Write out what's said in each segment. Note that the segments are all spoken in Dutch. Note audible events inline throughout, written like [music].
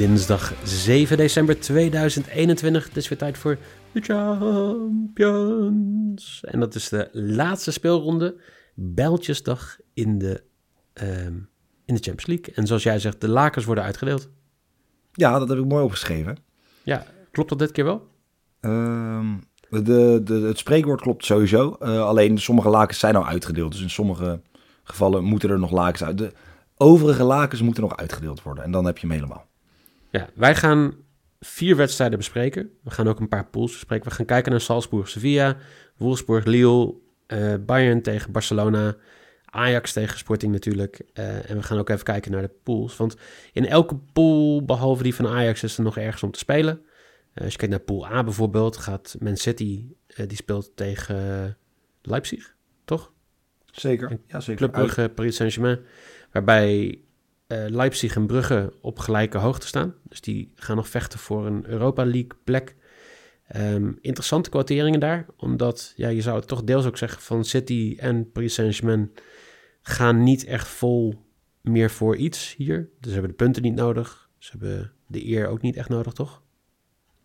Dinsdag 7 december 2021. Het is weer tijd voor de Champions. En dat is de laatste speelronde. Bijltjesdag in de, ehm, in de Champions League. En zoals jij zegt, de lakens worden uitgedeeld. Ja, dat heb ik mooi opgeschreven. Ja, klopt dat dit keer wel? Ehm, de, de, het spreekwoord klopt sowieso. Uh, alleen sommige lakens zijn al uitgedeeld. Dus in sommige gevallen moeten er nog lakens uit. De overige lakens moeten nog uitgedeeld worden. En dan heb je hem helemaal. Ja, wij gaan vier wedstrijden bespreken. We gaan ook een paar pools bespreken. We gaan kijken naar Salzburg, Sevilla, Wolfsburg, Lille, uh, Bayern tegen Barcelona, Ajax tegen Sporting natuurlijk. Uh, en we gaan ook even kijken naar de pools. Want in elke pool, behalve die van Ajax, is er nog ergens om te spelen. Uh, als je kijkt naar pool A bijvoorbeeld, gaat Man City, die speelt tegen Leipzig, toch? Zeker, ja zeker. Club Brugge, Paris Saint-Germain. Waarbij Leipzig en Brugge op gelijke hoogte staan. Dus die gaan nog vechten voor een Europa League plek. Um, interessante kwarteringen daar, omdat ja, je zou het toch deels ook zeggen van City en Paris Saint-Germain gaan niet echt vol meer voor iets hier. Dus ze hebben de punten niet nodig. Ze hebben de eer ook niet echt nodig, toch?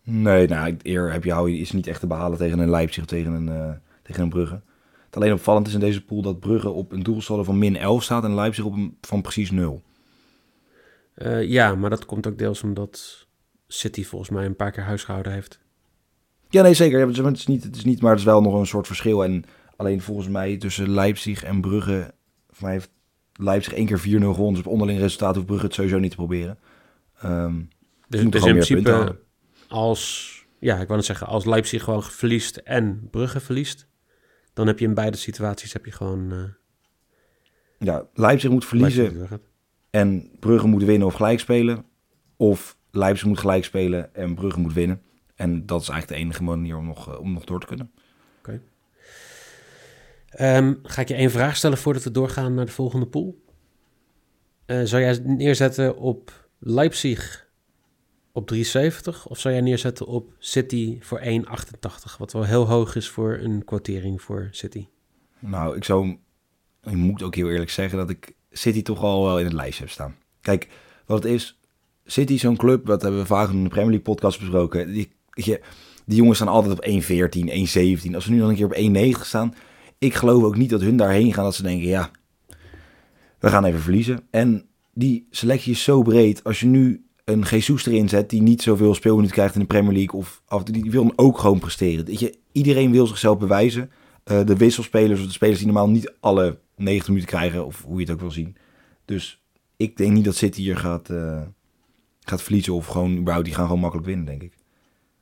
Nee, nou, eer heb je, is niet echt te behalen tegen een Leipzig of tegen een, uh, tegen een Brugge. Het alleen opvallend is in deze pool dat Brugge op een doelsaldo van min 11 staat en Leipzig op een van precies 0. Uh, ja, maar dat komt ook deels omdat City volgens mij een paar keer huisgehouden heeft. Ja, nee, zeker. Ja, het, is niet, het is niet, maar het is wel nog een soort verschil. En alleen volgens mij tussen Leipzig en Brugge, voor mij heeft Leipzig één keer 4-0 gewonnen. Dus op onderling resultaat hoeft Brugge het sowieso niet te proberen. Um, dus, dus in principe als, ja, ik wou net zeggen, als Leipzig gewoon verliest en Brugge verliest, dan heb je in beide situaties heb je gewoon... Uh, ja, Leipzig moet verliezen en Brugge moet winnen of gelijk spelen. Of Leipzig moet gelijk spelen en Brugge moet winnen. En dat is eigenlijk de enige manier om nog, eh, om nog door te kunnen. Oké. Ehm, ga ik je één vraag stellen voordat we doorgaan naar de volgende pool? Uh, zou jij neerzetten op Leipzig op 3,70 of zou jij neerzetten op City voor 1,88? Wat wel heel hoog is voor een kwartering voor City. Nou, ik zou, ik moet ook heel eerlijk zeggen dat ik City toch al wel in het lijstje heb staan. Kijk, wat het is, City zo'n club, wat hebben we vaak in de Premier League podcast besproken. Die, die jongens staan altijd op 1.14, 1.17. Als ze nu nog een keer op 1.9 staan, ik geloof ook niet dat hun daarheen gaan dat ze denken, ja, we gaan even verliezen. En die selectie is zo breed. Als je nu een Jesus erin zet die niet zoveel speelminuten krijgt in de Premier League, of, of die wil ook gewoon presteren. Je, iedereen wil zichzelf bewijzen. Uh, de wisselspelers of de spelers die normaal niet alle 90 minuten krijgen, of hoe je het ook wil zien. Dus ik denk niet dat City hier gaat, uh, gaat verliezen of gewoon überhaupt, die gaan gewoon makkelijk winnen, denk ik.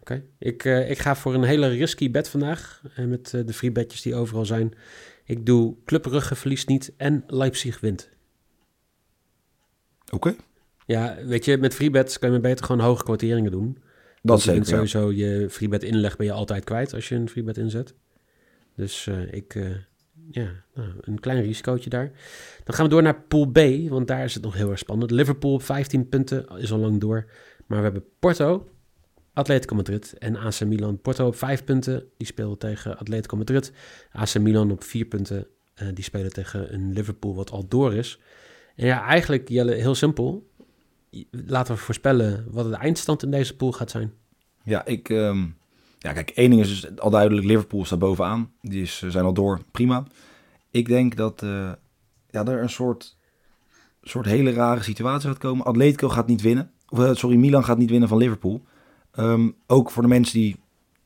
Oké, ik, uh, ik ga voor een hele risky bet vandaag, uh, met de free betjes die overal zijn. Ik doe Club Brugge verliest niet en Leipzig wint. Oké. Okay. Ja, weet je, met free bets kan je beter gewoon hoge kwarteringen doen. Dat zeker, sowieso je free bet inleg ben je altijd kwijt als je een free bet inzet. Dus ik ja, nou, een klein risicootje daar. Dan gaan we door naar Pool B, want daar is het nog heel erg spannend. Liverpool op 15 punten, is al lang door. Maar we hebben Porto, Atletico Madrid en AC Milan. Porto op 5 punten, die spelen tegen Atletico Madrid. AC Milan op 4 punten, uh, die spelen tegen een Liverpool wat al door is. En ja, eigenlijk Jelle, heel simpel. Laten we voorspellen wat de eindstand in deze pool gaat zijn. Ja, ik... Um ja, kijk, één ding is dus al duidelijk, Liverpool staat bovenaan. Die is, eh, zijn al door, prima. Ik denk dat uh, ja, er een soort, soort hele rare situatie gaat komen. Atletico gaat niet winnen. Of, uh, sorry, Milan gaat niet winnen van Liverpool. Um, ook voor de mensen die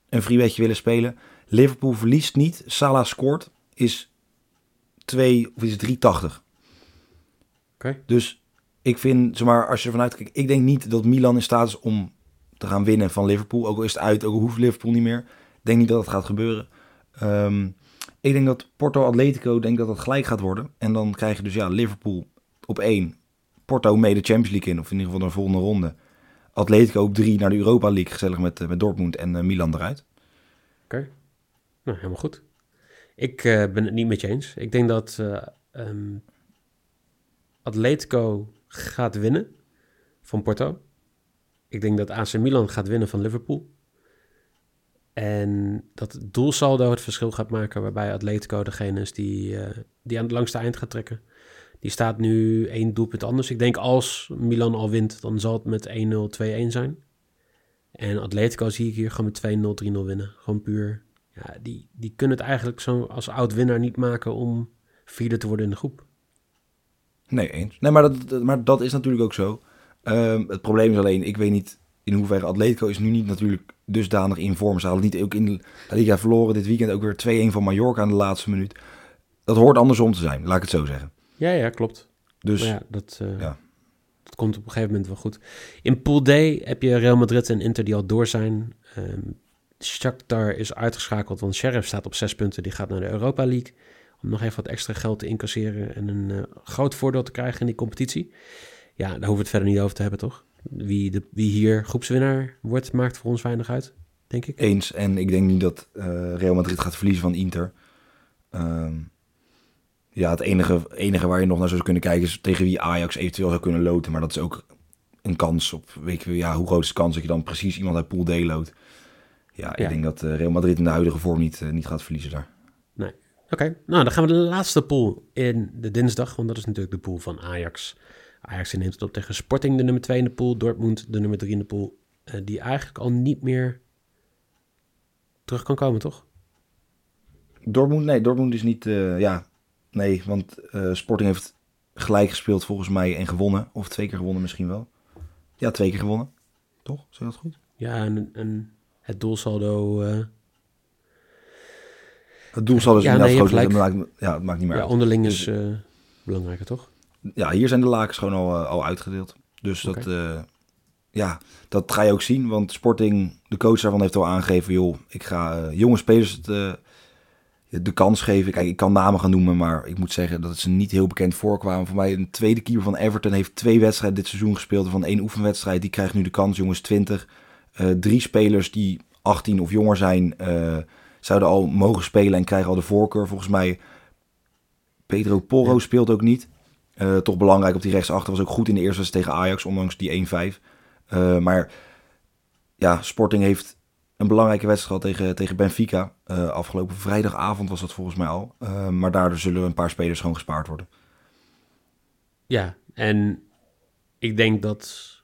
een free willen spelen. Liverpool verliest niet. Salah scoort. Is 2 of is 3,80. Oké. Dus ik vind, zeg maar, als je ervan uitkijkt, ik denk niet dat Milan in staat is om te gaan winnen van Liverpool. Ook al is het uit, ook al hoeft Liverpool niet meer. Ik denk niet dat dat gaat gebeuren. Ehm, ik denk dat Porto Atletico, denk dat dat gelijk gaat worden. En dan krijg je dus ja, Liverpool op één. Porto mee de Champions League in, of in ieder geval de volgende ronde. Atletico op drie naar de Europa League, gezellig met, eh, met Dortmund en eh, Milan eruit. Oké. Nou, helemaal goed. Ik eh, ben het niet met je eens. Ik denk dat eh, ehm, Atletico gaat winnen van Porto. Ik denk dat AC Milan gaat winnen van Liverpool. En dat het doelsaldo het verschil gaat maken, waarbij Atletico degene is die, eh, die aan het langste eind gaat trekken. Die staat nu één doelpunt anders. Ik denk als Milan al wint, dan zal het met 1-0, 2-1 zijn. En Atletico zie ik hier gewoon met 2-0, 3-0 winnen. Gewoon puur. Ja, die, die kunnen het eigenlijk zo als oud-winnaar niet maken om vierde te worden in de groep. Nee, eens. Nee, maar dat, maar dat is natuurlijk ook zo. Ehm, het probleem is alleen, ik weet niet in hoeverre Atletico is nu niet natuurlijk dusdanig in vorm. Ze hadden niet ook in de La Liga verloren dit weekend ook weer 2-1 van Mallorca aan de laatste minuut. Dat hoort andersom te zijn, laat ik het zo zeggen. Ja, ja, klopt. Dus ja, dat, eh, ja. dat komt op een gegeven moment wel goed. In Pool D heb je Real Madrid en Inter die al door zijn. Ehm Shakhtar is uitgeschakeld, want Sheriff staat op zes punten. Die gaat naar de Europa League. Om nog even wat extra geld te incasseren en een eh, groot voordeel te krijgen in die competitie. Ja, daar hoeven we het verder niet over te hebben, toch? Wie, de, wie hier groepswinnaar wordt, maakt voor ons weinig uit, denk ik. eens. En ik denk niet dat eh, Real Madrid gaat verliezen van Inter. Ehm, ja, het enige, enige waar je nog naar zou kunnen kijken is tegen wie Ajax eventueel zou kunnen loten. Maar dat is ook een kans op, weet je, ja, hoe groot is de kans dat je dan precies iemand uit Pool D loodt. Ja, ik Ja. denk dat eh, Real Madrid in de huidige vorm niet, eh, niet gaat verliezen daar. Oké, nou dan gaan we de laatste pool in de dinsdag, want dat is natuurlijk de pool van Ajax. Ajax neemt het op tegen Sporting, de nummer 2 in de pool. Dortmund, de nummer 3 in de pool. eh, die eigenlijk al niet meer terug kan komen, toch? Dortmund, nee, Dortmund is niet, eh, ja, nee, want eh, Sporting heeft gelijk gespeeld volgens mij en gewonnen. Of twee keer gewonnen misschien wel. Ja, twee keer gewonnen. Toch? Zeg dat goed? Ja, en, en het doelsaldo... Het doel zal dus Ja, inderdaad nee, groot maar maakt- Ja, het maakt niet meer ja, uit. onderling is eh, belangrijker, toch? Ja, hier zijn de lakens gewoon al, eh, al uitgedeeld. Dus dat, eh, ja, dat ga je ook zien. Want Sporting, de coach daarvan heeft al aangegeven... joh, ik ga eh, jonge spelers het, de kans geven. Kijk, ik kan namen gaan noemen, maar ik moet zeggen dat het ze niet heel bekend voorkwamen. Voor mij een tweede keeper van Everton heeft twee wedstrijden dit seizoen gespeeld. Van één oefenwedstrijd, die krijgt nu de kans, jongens, 20. Eh, drie spelers die 18 of jonger zijn, zouden al mogen spelen en krijgen al de voorkeur. Volgens mij, Pedro Porro Ja. speelt ook niet. Eh, toch belangrijk op die rechtsachter. Was ook goed in de eerste wedstrijd tegen Ajax, ondanks die 1-5. Eh, maar ja, Sporting heeft een belangrijke wedstrijd gehad tegen, tegen Benfica. Eh, afgelopen vrijdagavond was dat volgens mij al. Maar daardoor zullen een paar spelers gewoon gespaard worden. Ja, en ik denk dat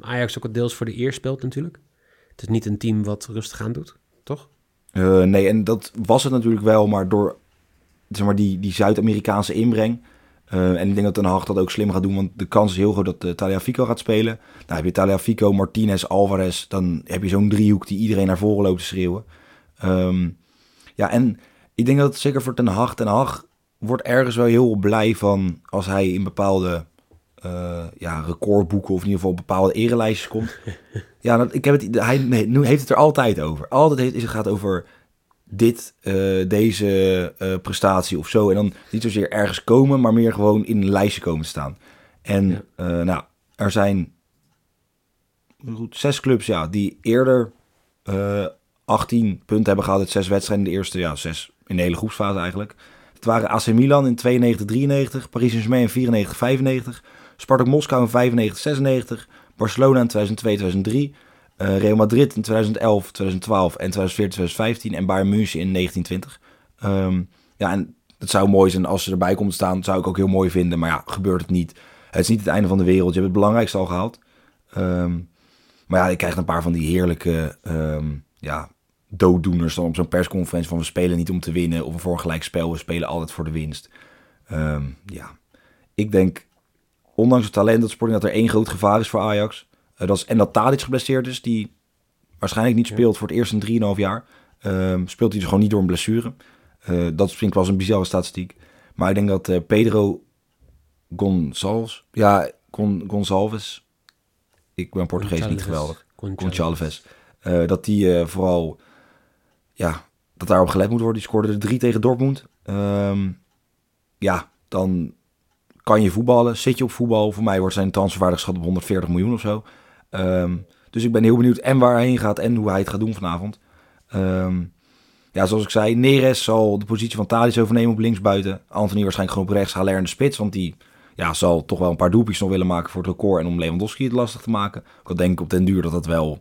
Ajax ook het deels voor de eer speelt natuurlijk. Het is niet een team wat rustig aan doet, toch? Nee, en dat was het natuurlijk wel, maar door zeg maar, die, die Zuid-Amerikaanse inbreng. Eh, en ik denk dat Ten Hag dat ook slim gaat doen, want de kans is heel groot dat uh, Taliafico gaat spelen. Nou, heb je Taliafico, Martinez, Alvarez, dan heb je zo'n driehoek die iedereen naar voren loopt te schreeuwen. Ehm, ja, en ik denk dat het zeker voor Ten Hag, Ten Hag wordt ergens wel heel blij van als hij in bepaalde eh, ja, recordboeken of in ieder geval bepaalde erelijstjes komt. [laughs] ja, dat, ik heb het, hij nee, nu heeft het er altijd over. Altijd heeft, is het gaat over dit, eh, deze eh, prestatie of zo. En dan niet zozeer ergens komen, maar meer gewoon in een lijstje komen te staan. En Ja. eh, nou, er zijn goed, zes clubs ja, die eerder eh 18 punten hebben gehaald uit zes wedstrijden. In de eerste, ja, zes in de hele groepsfase eigenlijk. Het waren AC Milan in 92, 93, Paris Saint-Germain in 94, 95, Spartak Moskou in 95, 96, Barcelona in 2002, 2003, eh, Real Madrid in 2011, 2012 en 2014, 2015 en Bayern München in 1920. Ehm, ja, en het zou mooi zijn als ze erbij komt te staan. Zou ik ook heel mooi vinden, maar ja, gebeurt het niet. Het is niet het einde van de wereld. Je hebt het belangrijkste al gehaald. Ehm, maar ja, je krijgt een paar van die heerlijke ehm, ja, dooddoeners dan op zo'n persconferentie van we spelen niet om te winnen of een gelijk spel, we spelen altijd voor de winst. Ja, ik denk, ondanks het talent dat Sporting, dat er één groot gevaar is voor Ajax. Eh, dat is, en dat Tadic geblesseerd is, die waarschijnlijk niet speelt voor het eerst in 3,5 jaar. Ehm, speelt hij dus gewoon niet door een blessure. Eh, dat vind ik wel eens een bizarre statistiek. Maar ik denk dat eh, Pedro Gonçalves. Ja, Gon, Gonçalves. Ik ben Portugees niet geweldig. Gonçalves. Dat die vooral, ja, dat daarop gelet moet worden. Die scoorde er drie tegen Dortmund. Ehm, ja, dan kan je voetballen. Zit je op voetbal? Voor mij wordt zijn transferwaarde geschat op 140 miljoen of zo. Ehm, dus ik ben heel benieuwd en waar hij heen gaat en hoe hij het gaat doen vanavond. Ehm, ja, zoals ik zei, Neres zal de positie van Thalys overnemen op linksbuiten. Anthony waarschijnlijk gewoon op rechts, Haller in de spits. Want die ja, zal toch wel een paar doelpjes nog willen maken voor het record en om Lewandowski het lastig te maken. Ik denk ik op den duur dat dat wel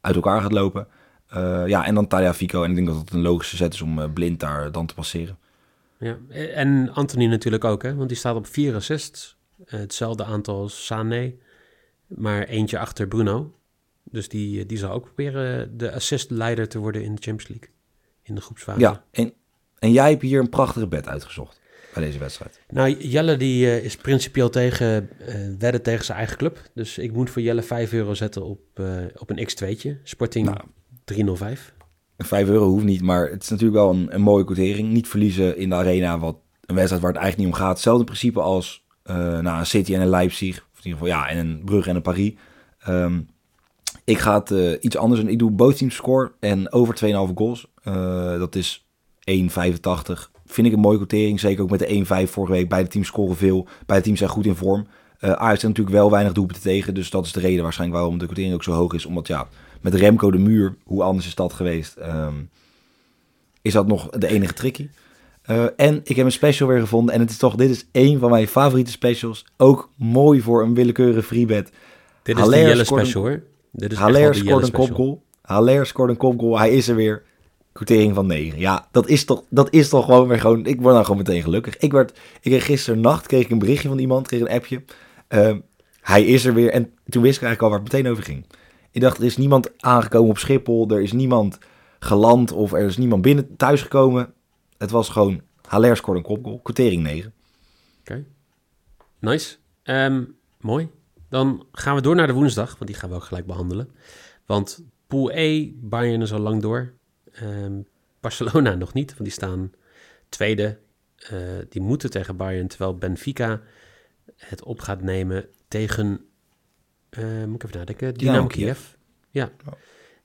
uit elkaar gaat lopen. Eh, ja, en dan Tagliafico. En ik denk dat het een logische zet is om eh, blind daar dan te passeren. Ja, en Anthony natuurlijk ook, hè? want die staat op vier assists. Eh, hetzelfde aantal als Sané, maar eentje achter Bruno. Dus die, die zal ook proberen de assistleider te worden in de Champions League. In de groepsfase. Ja, en, en jij hebt hier een prachtige bed uitgezocht bij deze wedstrijd. Nou, Jelle die eh, is principieel tegen eh, wedden tegen zijn eigen club. Dus ik moet voor Jelle 5 euro zetten op, eh, op een x2'tje. Sporting Nou. 305. 5 euro hoeft niet, maar het is natuurlijk wel een, een mooie quotering. Niet verliezen in de arena, wat een wedstrijd waar het eigenlijk niet om gaat. Hetzelfde principe als eh nou, een City en een Leipzig. Of in ieder geval, ja, en een Brugge en een Paris. Ehm, ik ga het eh, iets anders doen. Ik doe both teams score en over 2,5 goals. Eh, dat is 1,85. Vind ik een mooie quotering. Zeker ook met de 1,5 vorige week. Beide teams scoren veel. Beide teams zijn goed in vorm. Eh Ajax heeft natuurlijk wel weinig doelpunten tegen. Dus dat is de reden waarschijnlijk waarom de quotering ook zo hoog is. Omdat ja, met Remco de muur, hoe anders is dat geweest? Ehm, is dat nog de enige tricky. Eh, en ik heb een special weer gevonden. En het is toch, dit is één van mijn favoriete specials. Ook mooi voor een willekeurige freebet. Dit is Haller de Jelle een- special hoor. Dit is Haller scoort een kopgoal. Haller scoort een kopgoal. Hij is er weer. Quotering van 9. Ja, dat is toch, dat is toch gewoon weer gewoon... Ik word nou gewoon meteen gelukkig. Ik werd, ik kreeg gisteren nacht kreeg ik een berichtje van iemand. Kreeg een appje. Ehm, hij is er weer. En toen wist ik eigenlijk al waar het meteen over ging. Ik dacht, er is niemand aangekomen op Schiphol. Er is niemand geland of er is niemand binnen thuisgekomen. Het was gewoon... Haller scoort een kopgoal. Quotering 9. Oké. Nice. Ehm, mooi. Dan gaan we door naar de woensdag, want die gaan we ook gelijk behandelen. Want Pool E, Bayern is al lang door. Ehm, Barcelona nog niet, want die staan tweede. Eh, die moeten tegen Bayern, terwijl Benfica het op gaat nemen tegen, eh, moet ik even nadenken, Dynamo, Dynamo Kiev. Kiev. Ja. Ja.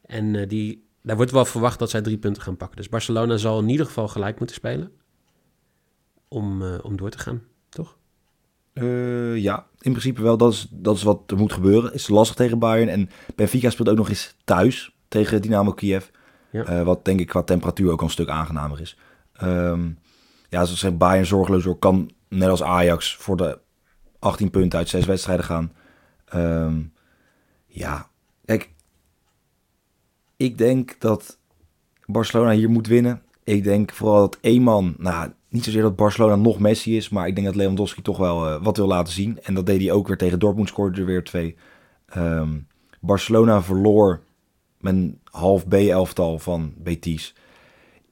En eh, die, daar wordt wel verwacht dat zij drie punten gaan pakken. Dus Barcelona zal in ieder geval gelijk moeten spelen om, eh, om door te gaan, toch? Eh, ja, in principe wel. Dat is, dat is wat er moet gebeuren. Is lastig tegen Bayern. En Benfica speelt ook nog eens thuis tegen Dynamo Kiev. Ja. Eh, wat denk ik qua temperatuur ook een stuk aangenamer is. Ehm, ja, zoals ik Bayern zorgeloos door kan, net als Ajax, voor de 18 punten uit 6 wedstrijden gaan. Ehm, ja, kijk. Ik denk dat Barcelona hier moet winnen. Ik denk vooral dat één man, nou, niet zozeer dat Barcelona nog Messi is, maar ik denk dat Lewandowski toch wel eh, wat wil laten zien. En dat deed hij ook weer tegen Dortmund, scoorde er weer twee. Ehm, Barcelona verloor een half B-elftal van Betis.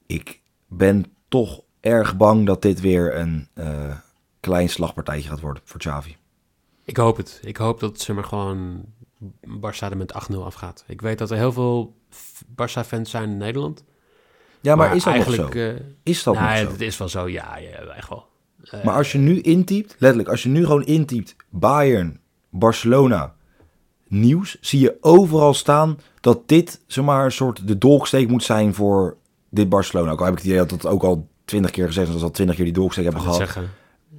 Ik ben toch erg bang dat dit weer een eh, klein slagpartijtje gaat worden voor Xavi. Ik hoop het. Ik hoop dat ze maar gewoon Barça er met 8-0 afgaat. Ik weet dat er heel veel Barça-fans zijn in Nederland. Ja, maar, is dat nog eigenlijk, zo? eh, Is dat nou, nog zo? Het is wel zo, ja, ja echt wel. Eh, Maar als je nu intypt, letterlijk, als je nu gewoon intypt Bayern, Barcelona, nieuws, zie je overal staan dat dit zomaar een soort de dolksteek moet zijn voor dit Barcelona. Ook al heb ik het idee dat dat ook al twintig keer gezegd is, dat ze al twintig keer die dolksteek hebben gehad. zeggen.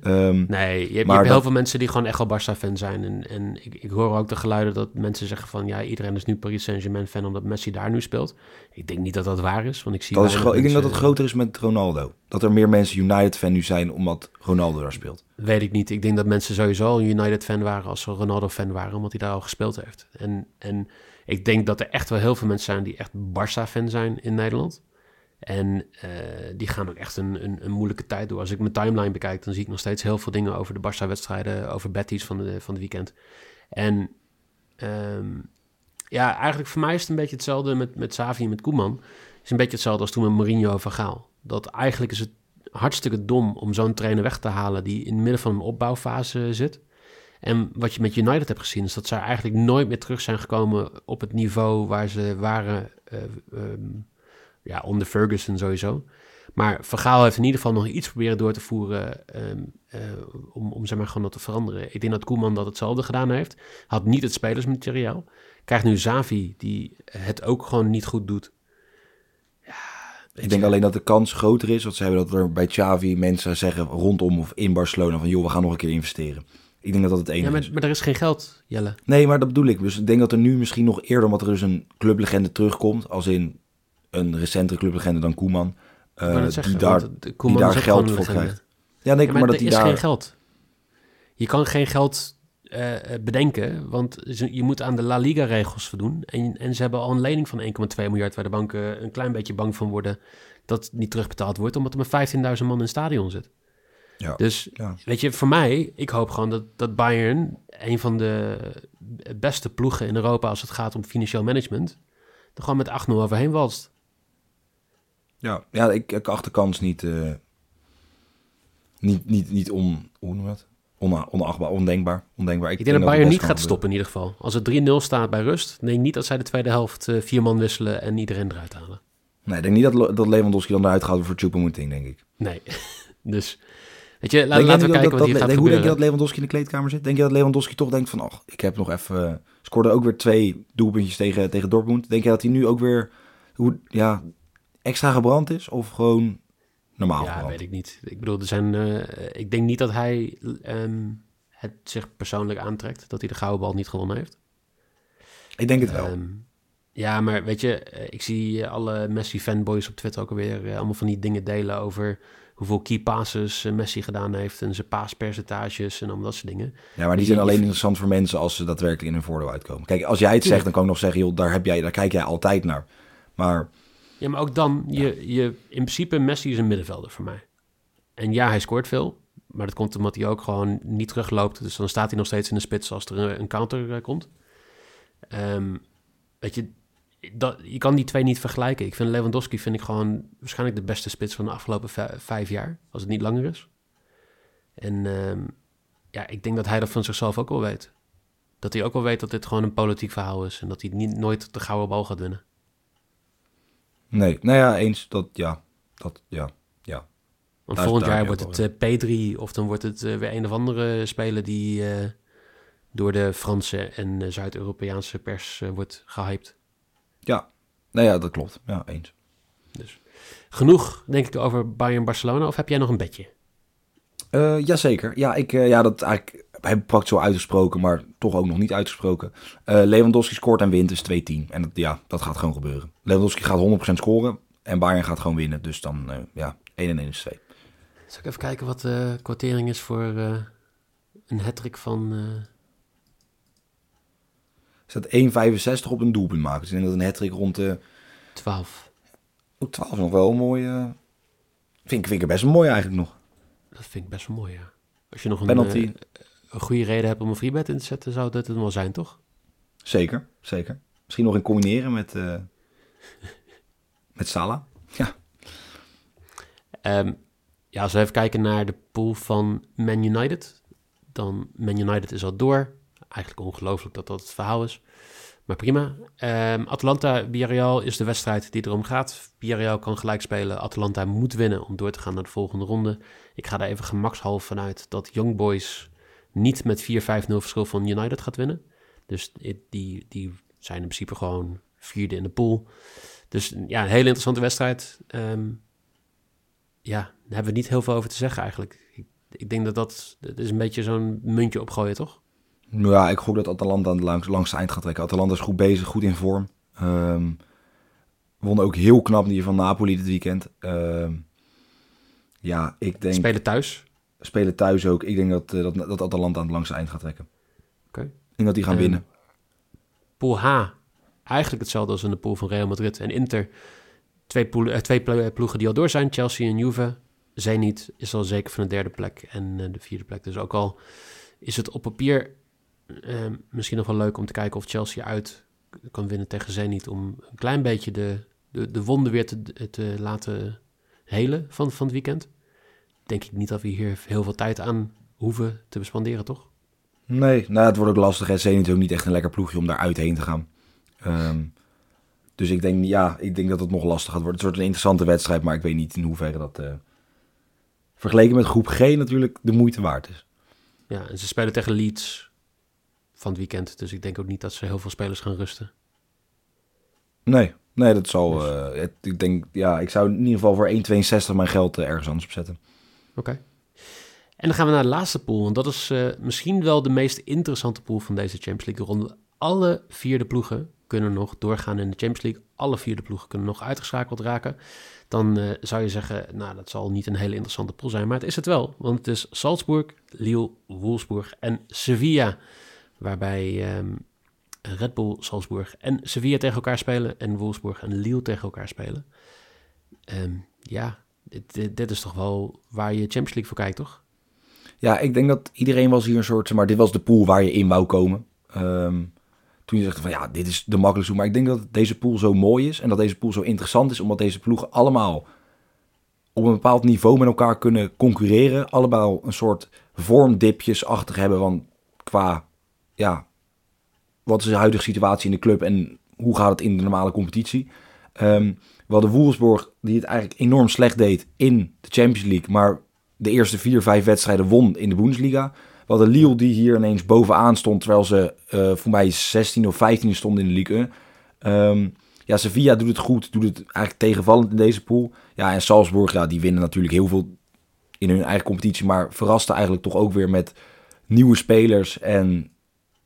Ehm, Nee, je hebt, je Maar hebt heel veel mensen die gewoon echt wel Barça-fan zijn. En, en ik, ik hoor ook de geluiden dat mensen zeggen van... ja, iedereen is nu Paris Saint-Germain-fan omdat Messi daar nu speelt. Ik denk niet dat dat waar is, want ik zie dat is ik denk dat het groter is met Ronaldo. Dat er meer mensen United-fan nu zijn omdat Ronaldo daar speelt. Weet ik niet. Ik denk dat mensen sowieso al United-fan waren als ze Ronaldo-fan waren, omdat hij daar al gespeeld heeft. En, en ik denk dat er echt wel heel veel mensen zijn die echt Barça-fan zijn in Nederland. En eh, die gaan ook echt een, een, een moeilijke tijd door. Als ik mijn timeline bekijk, dan zie ik nog steeds heel veel dingen over de Barça-wedstrijden, over Betis van, de, van weekend. En ehm, ja, eigenlijk voor mij is het een beetje hetzelfde met, met Savi en met Koeman. Het is een beetje hetzelfde als toen met Mourinho van Gaal. Dat eigenlijk is het hartstikke dom om zo'n trainer weg te halen die in het midden van een opbouwfase zit. En wat je met United hebt gezien, is dat zij eigenlijk nooit meer terug zijn gekomen op het niveau waar ze waren, ehm, ja, onder Ferguson sowieso. Maar Vergaal heeft in ieder geval nog iets proberen door te voeren ehm, eh, om, om zeg maar gewoon dat te veranderen. Ik denk dat Koeman dat hetzelfde gedaan heeft. Had niet het spelersmateriaal. Krijgt nu Zavi, die het ook gewoon niet goed doet. Ja, ik denk alleen dat de kans groter is, want ze hebben dat er bij Xavi mensen zeggen rondom of in Barcelona van joh, we gaan nog een keer investeren. Ik denk dat dat het enige ja, maar, is. maar er is geen geld, Jelle. Nee, maar dat bedoel ik. Dus ik denk dat er nu misschien nog eerder, omdat er dus een clublegende terugkomt, als in een recentere clublegende dan Koeman, eh, zeggen, die daar, die Koeman daar geld voor krijgt. Ja, nee, Ja, maar, maar, dat er die is daar... geen geld. Je kan geen geld eh, eh, bedenken, want ze- je moet aan de La Liga-regels voldoen. En, en ze hebben al een lening van 1,2 miljard, waar de banken een klein beetje bang van worden dat het niet terugbetaald wordt, omdat er maar 15.000 man in het stadion zit. Ja. Dus Ja. weet je, voor mij, ik hoop gewoon dat, dat Bayern, een van de beste ploegen in Europa als het gaat om financieel management, er gewoon met 8-0 overheen walst. Ja, ja ik, ik acht de kans niet, eh, niet, niet, niet on, hoe noem je dat? On, onachtbaar, ondenkbaar. ondenkbaar. Ik denk dat Bayern niet gaat stoppen in ieder geval. Als het 3-0 staat bij rust, denk niet dat zij de tweede helft eh, vier man wisselen en iedereen eruit halen. Nee, ik denk niet dat, dat Lewandowski dan eruit gaat voor Choupo-Moting, denk ik. Nee. [laughs] dus, weet je, la- Denk laten we kijken dat- wat hier dat- gaat Hoe denk je dat Lewandowski in de kleedkamer zit? Denk je dat Lewandowski toch denkt van... ach, ik heb nog even... eh, scoorde ook weer twee doelpuntjes tegen, tegen Dortmund. Denk je dat hij nu ook weer hoe, ja, extra gebrand is? Of gewoon normaal Ja, gebrand? weet ik niet. Ik bedoel, er zijn, eh, ik denk niet dat hij ehm, het zich persoonlijk aantrekt. Dat hij de gouden bal niet gewonnen heeft. Ik denk het wel. Ehm, ja, maar weet je, eh, ik zie alle Messi-fanboys op Twitter ook alweer eh, allemaal van die dingen delen over hoeveel key passes eh, Messi gedaan heeft en zijn paaspercentages en allemaal dat soort dingen. ja, maar die zijn alleen interessant voor mensen als ze daadwerkelijk in hun voordeel uitkomen. Kijk, als jij het zegt, dan kan ik nog zeggen... joh, daar, heb jij, daar kijk jij altijd naar. Maar Ja, maar ook dan, je, je, in principe, Messi is een middenvelder voor mij. En ja, hij scoort veel, maar dat komt omdat hij ook gewoon niet terugloopt. Dus dan staat hij nog steeds in de spits als er een, een counter eh, komt. Ehm, weet je, dat, je kan die twee niet vergelijken. Ik vind Lewandowski vind ik gewoon waarschijnlijk de beste spits van de afgelopen vij- vijf jaar, als het niet langer is. En ehm, ja, ik denk dat hij dat van zichzelf ook wel weet. Dat hij ook wel weet dat dit gewoon een politiek verhaal is en dat hij niet, nooit de gouden bal gaat winnen. Nee, nou ja, eens. Dat, ja, dat, ja, ja. Want Daar- volgend jaar wordt het eh, P3 of dan wordt het eh, weer een of andere speler die eh, door de Franse en Zuid-Europese pers wordt gehyped. Ja, nou ja, dat klopt. Ja, eens. Genoeg, denk ik, over Bayern-Barcelona. Of heb jij nog een bedje? Jazeker. Ja, ik, ja, dat eigenlijk heb ik praktisch zo uitgesproken, maar toch ook nog niet uitgesproken. Eh, Lewandowski scoort en wint, dus 2-10. En dat, ja, dat gaat gewoon gebeuren. Lewandowski gaat 100% scoren en Bayern gaat gewoon winnen. Dus dan, eh, ja, 1 en 1 is 2. Zal ik even kijken wat de kwartering is voor eh, een hattrick van... Er staat 1,65 op een doelpunt maken. Dus ik denk dat een hat rond de 12. oh, 12 is nog wel een mooie... Vind, ik- vind ik best wel mooi eigenlijk nog. Dat vind ik best wel mooi, ja. Als je nog een, Penalty. Een goede reden hebt om een freebet in te zetten, zou dat het wel zijn, toch? Zeker, zeker. Misschien nog in combineren met, eh [laughs] met Salah. Ja. Ehm, ja, als we even kijken naar de pool van Man United. Dan Man United is al door. Eigenlijk ongelooflijk dat dat het verhaal is. Maar prima. Ehm, Atalanta, Villarreal is de wedstrijd die erom gaat. Villarreal kan gelijk spelen. Atalanta moet winnen om door te gaan naar de volgende ronde. Ik ga daar even gemakshalve vanuit dat Young Boys niet met 4-5-0 verschil van United gaat winnen. Dus die, die zijn in principe gewoon vierde in de pool. Dus ja, een hele interessante wedstrijd. Ehm, ja, daar hebben we niet heel veel over te zeggen eigenlijk. Ik, ik denk dat dat, dat is een beetje zo'n muntje opgooien, toch? Ja, ik gok dat Atalanta langs, langste eind gaat trekken. Atalanta is goed bezig, goed in vorm. Ehm won ook heel knap die van Napoli dit weekend. Ehm, ja, ik denk... Spelen thuis. Spelen thuis ook. Ik denk dat, eh, dat, dat Atalanta aan het langste eind gaat trekken. Oké. Ik denk dat die gaan winnen. Pool H. Eigenlijk hetzelfde als in de pool van Real Madrid en Inter. Twee, poel, eh, twee plo- ploegen die al door zijn. Chelsea en Juve. Zenit is al zeker van de derde plek en eh, de vierde plek. Dus ook al is het op papier eh, misschien nog wel leuk om te kijken of Chelsea uit kan winnen tegen Zenit. Om een klein beetje de, de, de wonden weer te, te laten helen van, van het weekend. Denk ik niet dat we hier heel veel tijd aan hoeven te bespanderen, toch? Nee, nou, het wordt ook lastig. hè. Zenit is ook niet echt een lekker ploegje om daar uitheen te gaan. Ehm, dus ik denk, ja, ik denk dat het nog lastig gaat worden. Het wordt een interessante wedstrijd, maar ik weet niet in hoeverre dat eh, vergeleken met groep G natuurlijk de moeite waard is. Ja, en ze spelen tegen Leeds van het weekend. Dus ik denk ook niet dat ze heel veel spelers gaan rusten. Nee, nee, dat zal. Dus- eh, het- ik denk, ja, ik zou in ieder geval voor 1,62 mijn geld eh, ergens anders opzetten. Oké. En dan gaan we naar de laatste pool. Want dat is eh, misschien wel de meest interessante pool van deze Champions League ronde. Alle vier de ploegen kunnen nog doorgaan in de Champions League. Alle vier de ploegen kunnen nog uitgeschakeld raken. Dan eh, zou je zeggen, nou, dat zal niet een hele interessante pool zijn. Maar het is het wel. Want het is Salzburg, Lille, Wolfsburg en Sevilla. Waarbij ehm, Red Bull, Salzburg en Sevilla tegen elkaar spelen. En Wolfsburg en Lille tegen elkaar spelen. Ehm, ja, dit, dit, is toch wel waar je Champions League voor kijkt, toch? Ja, ik denk dat iedereen was hier een soort, maar dit was de pool waar je in wou komen. Ehm, toen je zegt van ja, dit is de makkelijkste. Maar ik denk dat deze pool zo mooi is en dat deze pool zo interessant is, omdat deze ploegen allemaal op een bepaald niveau met elkaar kunnen concurreren. Allemaal een soort vormdipjes-achtig hebben van qua, ja, wat is de huidige situatie in de club en hoe gaat het in de normale competitie. Ehm we hadden Wolfsburg, die het eigenlijk enorm slecht deed in de Champions League, maar de eerste vier, vijf wedstrijden won in de Bundesliga. We hadden Lille die hier ineens bovenaan stond, terwijl ze eh, voor mij 16 of 15 stonden in de Ligue 1. Ehm, ja, Sevilla doet het goed, doet het eigenlijk tegenvallend in deze pool. Ja, en Salzburg, ja, die winnen natuurlijk heel veel in hun eigen competitie, maar verraste eigenlijk toch ook weer met nieuwe spelers. En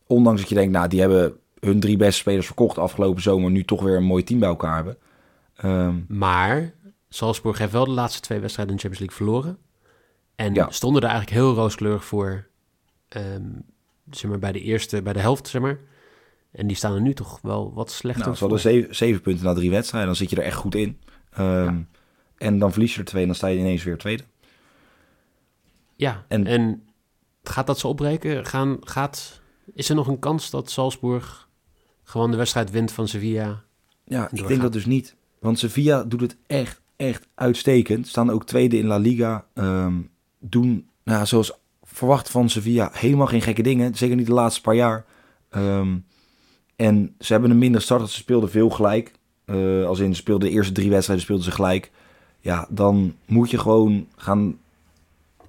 ondanks dat je denkt, nou, die hebben hun drie beste spelers verkocht afgelopen zomer, nu toch weer een mooi team bij elkaar hebben. Ehm, Maar Salzburg heeft wel de laatste twee wedstrijden in de Champions League verloren. En Ja. stonden er eigenlijk heel rooskleurig voor, ehm, zeg maar, bij de eerste, bij de helft, zeg maar. En die staan er nu toch wel wat slechter Nou, ze hadden zeven, zeven punten na drie wedstrijden. Dan zit je er echt goed in. Ehm, En dan verlies je er twee en dan sta je ineens weer tweede. Ja, en, En- gaat dat ze opbreken? Gaan, gaat, is er nog een kans dat Salzburg gewoon de wedstrijd wint van Sevilla? Ja, ik denk dat dus niet. Want Sevilla doet het echt, echt uitstekend. Staan ook tweede in La Liga. Ehm, doen, nou, zoals verwacht van Sevilla, helemaal geen gekke dingen. Zeker niet de laatste paar jaar. Ehm, en ze hebben een minder start. Ze speelden veel gelijk. Eh, als in, speelden de eerste drie wedstrijden speelden ze gelijk. Ja, dan moet je gewoon gaan...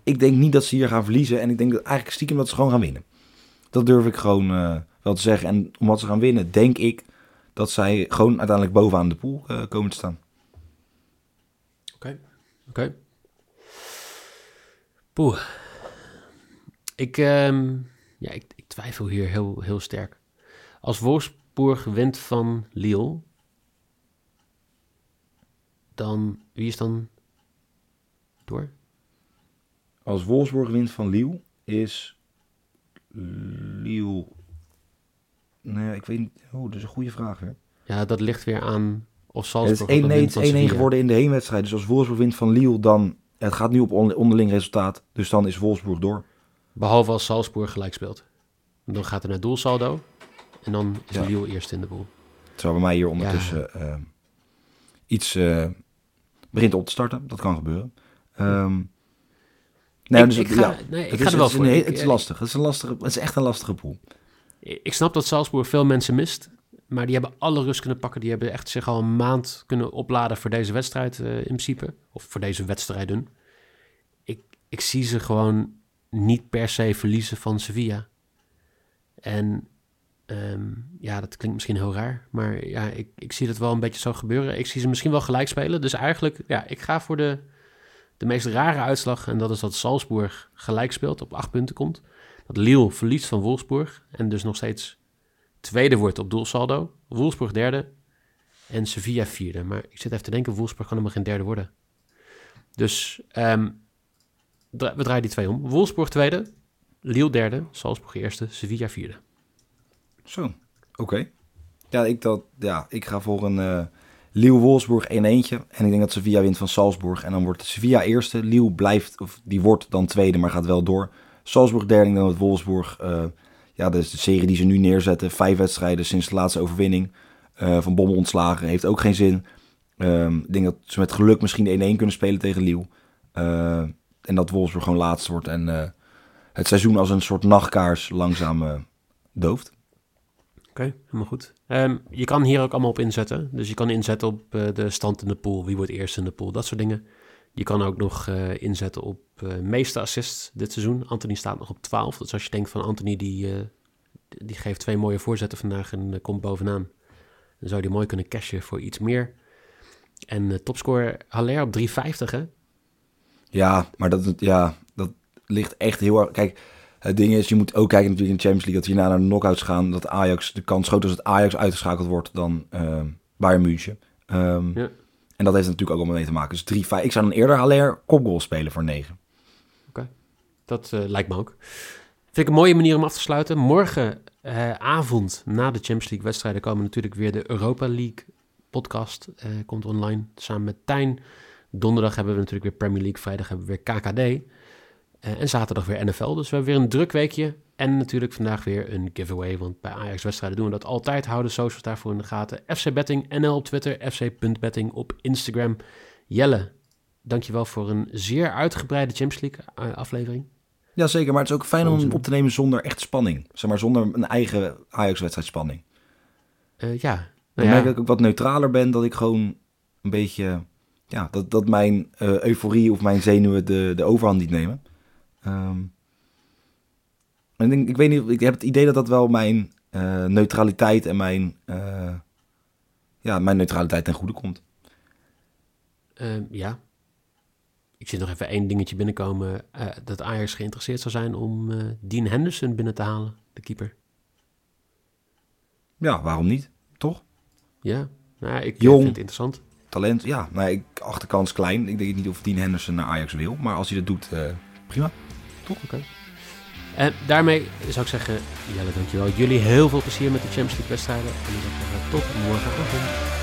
Ik denk niet dat ze hier gaan verliezen. En ik denk dat eigenlijk stiekem dat ze gewoon gaan winnen. Dat durf ik gewoon eh, wel te zeggen. En omdat ze gaan winnen, denk ik dat zij gewoon uiteindelijk bovenaan de pool eh, komen te staan. Oké. Poeh. Ik, ehm, ja, ik, ik twijfel hier heel, heel sterk. Als Wolfsburg wint van Lille, dan wie is dan door? Als Wolfsburg wint van Lille, is Lille... Nee, ik weet niet. Oh, dat is een goede vraag weer. Ja, dat ligt weer aan of Salzburg is ook 1-1 nog wint van het is 1-1 Sevilla. geworden in de heenwedstrijd. Dus als Wolfsburg wint van Lille, dan... Het gaat nu op on- onderling resultaat. Dus dan is Wolfsburg door. Behalve als Salzburg gelijk speelt. Dan gaat er naar doelsaldo. En dan is Ja. Lille eerst in de boel. Het zou bij mij hier ondertussen eh, iets eh, begint op te starten. Dat kan gebeuren. Nee, ik, dus ik ga, ja, nee, ik het ga is, er wel het is voor. een Ik- het is lastig. Het is, een lastige, het is echt een lastige pool. Ik snap dat Salzburg veel mensen mist. Maar die hebben alle rust kunnen pakken. Die hebben echt zich al een maand kunnen opladen voor deze wedstrijd eh, in principe. Of voor deze wedstrijden. Ik, ik zie ze gewoon niet per se verliezen van Sevilla. En ehm, ja, dat klinkt misschien heel raar. Maar ja, ik, ik zie dat wel een beetje zo gebeuren. Ik zie ze misschien wel gelijk spelen. Dus eigenlijk, ja, ik ga voor de, de meest rare uitslag. En dat is dat Salzburg gelijk speelt, op acht punten komt. Dat Lille verliest van Wolfsburg. En dus nog steeds tweede wordt op doelsaldo. Wolfsburg derde. En Sevilla vierde. Maar ik zit even te denken, Wolfsburg kan helemaal geen derde worden. Dus ehm, we draaien die twee om. Wolfsburg tweede. Lille derde. Salzburg eerste. Sevilla vierde. Zo, oké. Ja, ik, dat, ja, ik ga voor een eh Lille-Wolfsburg 1-1. En ik denk dat Sevilla wint van Salzburg. En dan wordt Sevilla eerste. Lille blijft, of die wordt dan tweede, maar gaat wel door. Salzburg derde. Denk dat Wolfsburg, eh, ja, de serie die ze nu neerzetten. Vijf wedstrijden sinds de laatste overwinning. eh, van Bommel ontslagen. Heeft ook geen zin. Ehm, ik denk dat ze met geluk misschien 1-1 kunnen spelen tegen Lille. Eh, en dat Wolfsburg gewoon laatste wordt. En het seizoen als een soort nachtkaars langzaam dooft. Oké, helemaal goed. Ehm, je kan hier ook allemaal op inzetten. Dus je kan inzetten op de stand in de pool, wie wordt eerst in de pool, dat soort dingen. Je kan ook nog eh, inzetten op uh, meeste assists dit seizoen. Anthony staat nog op 12. Dus als je denkt van Anthony, die, die geeft twee mooie voorzetten vandaag en komt bovenaan. Dan zou die mooi kunnen cashen voor iets meer. En topscorer Haller op 350, hè? Ja, maar dat, ja, dat ligt echt heel erg... Kijk, het ding is, je moet ook kijken natuurlijk in de Champions League... dat hierna naar de knockouts gaan, dat Ajax... de kans groter is dat Ajax uitgeschakeld wordt dan Bayern München. Um, ja. En dat heeft natuurlijk ook allemaal mee te maken. Dus 3, 5. Ik zou dan eerder Haller kopgoal spelen voor 9. Oké, dat uh, lijkt me ook. Vind ik een mooie manier om af te sluiten. Morgenavond uh, na de Champions League wedstrijden komen natuurlijk weer de Europa League podcast. Uh, komt online samen met Tijn. Donderdag hebben we natuurlijk weer Premier League. Vrijdag hebben we weer KKD. En zaterdag weer NFL. Dus we hebben weer een druk weekje. En natuurlijk vandaag weer een giveaway. Want bij Ajax-wedstrijden doen we dat altijd. Houden socials daarvoor in de gaten. FC Betting NL op Twitter. FC.betting op Instagram. Jelle, dankjewel voor een zeer uitgebreide Champions League eh, aflevering. Ja, zeker. Maar het is ook fijn om op te nemen zonder echt spanning. Zeg maar zonder een eigen Ajax-wedstrijd spanning. Uh, ja. Nou ik merk dat ik ook wat neutraler ben. Dat ik gewoon een beetje... Ja, dat, dat mijn uh, euforie of mijn zenuwen de, de overhand niet nemen. Um, ik, ik, weet niet, ik heb het idee dat dat wel mijn uh, neutraliteit en mijn, uh, ja, mijn neutraliteit ten goede komt. Uh, ja. Ik zie nog even één dingetje binnenkomen. Uh, dat Ajax geïnteresseerd zou zijn om Dean Henderson binnen te halen, de keeper. Ja, waarom niet? Toch? Ja, nou, ik Jong, vind het interessant. Talent, ja. Nou, ik, achterkans klein. Ik denk niet of Dean Henderson naar Ajax wil. Maar als hij dat doet, prima. Toch? Oké. Okay. En daarmee zou ik zeggen, Jelle, dankjewel. Jullie heel veel plezier met de Champions League wedstrijden. En dan tot morgenavond.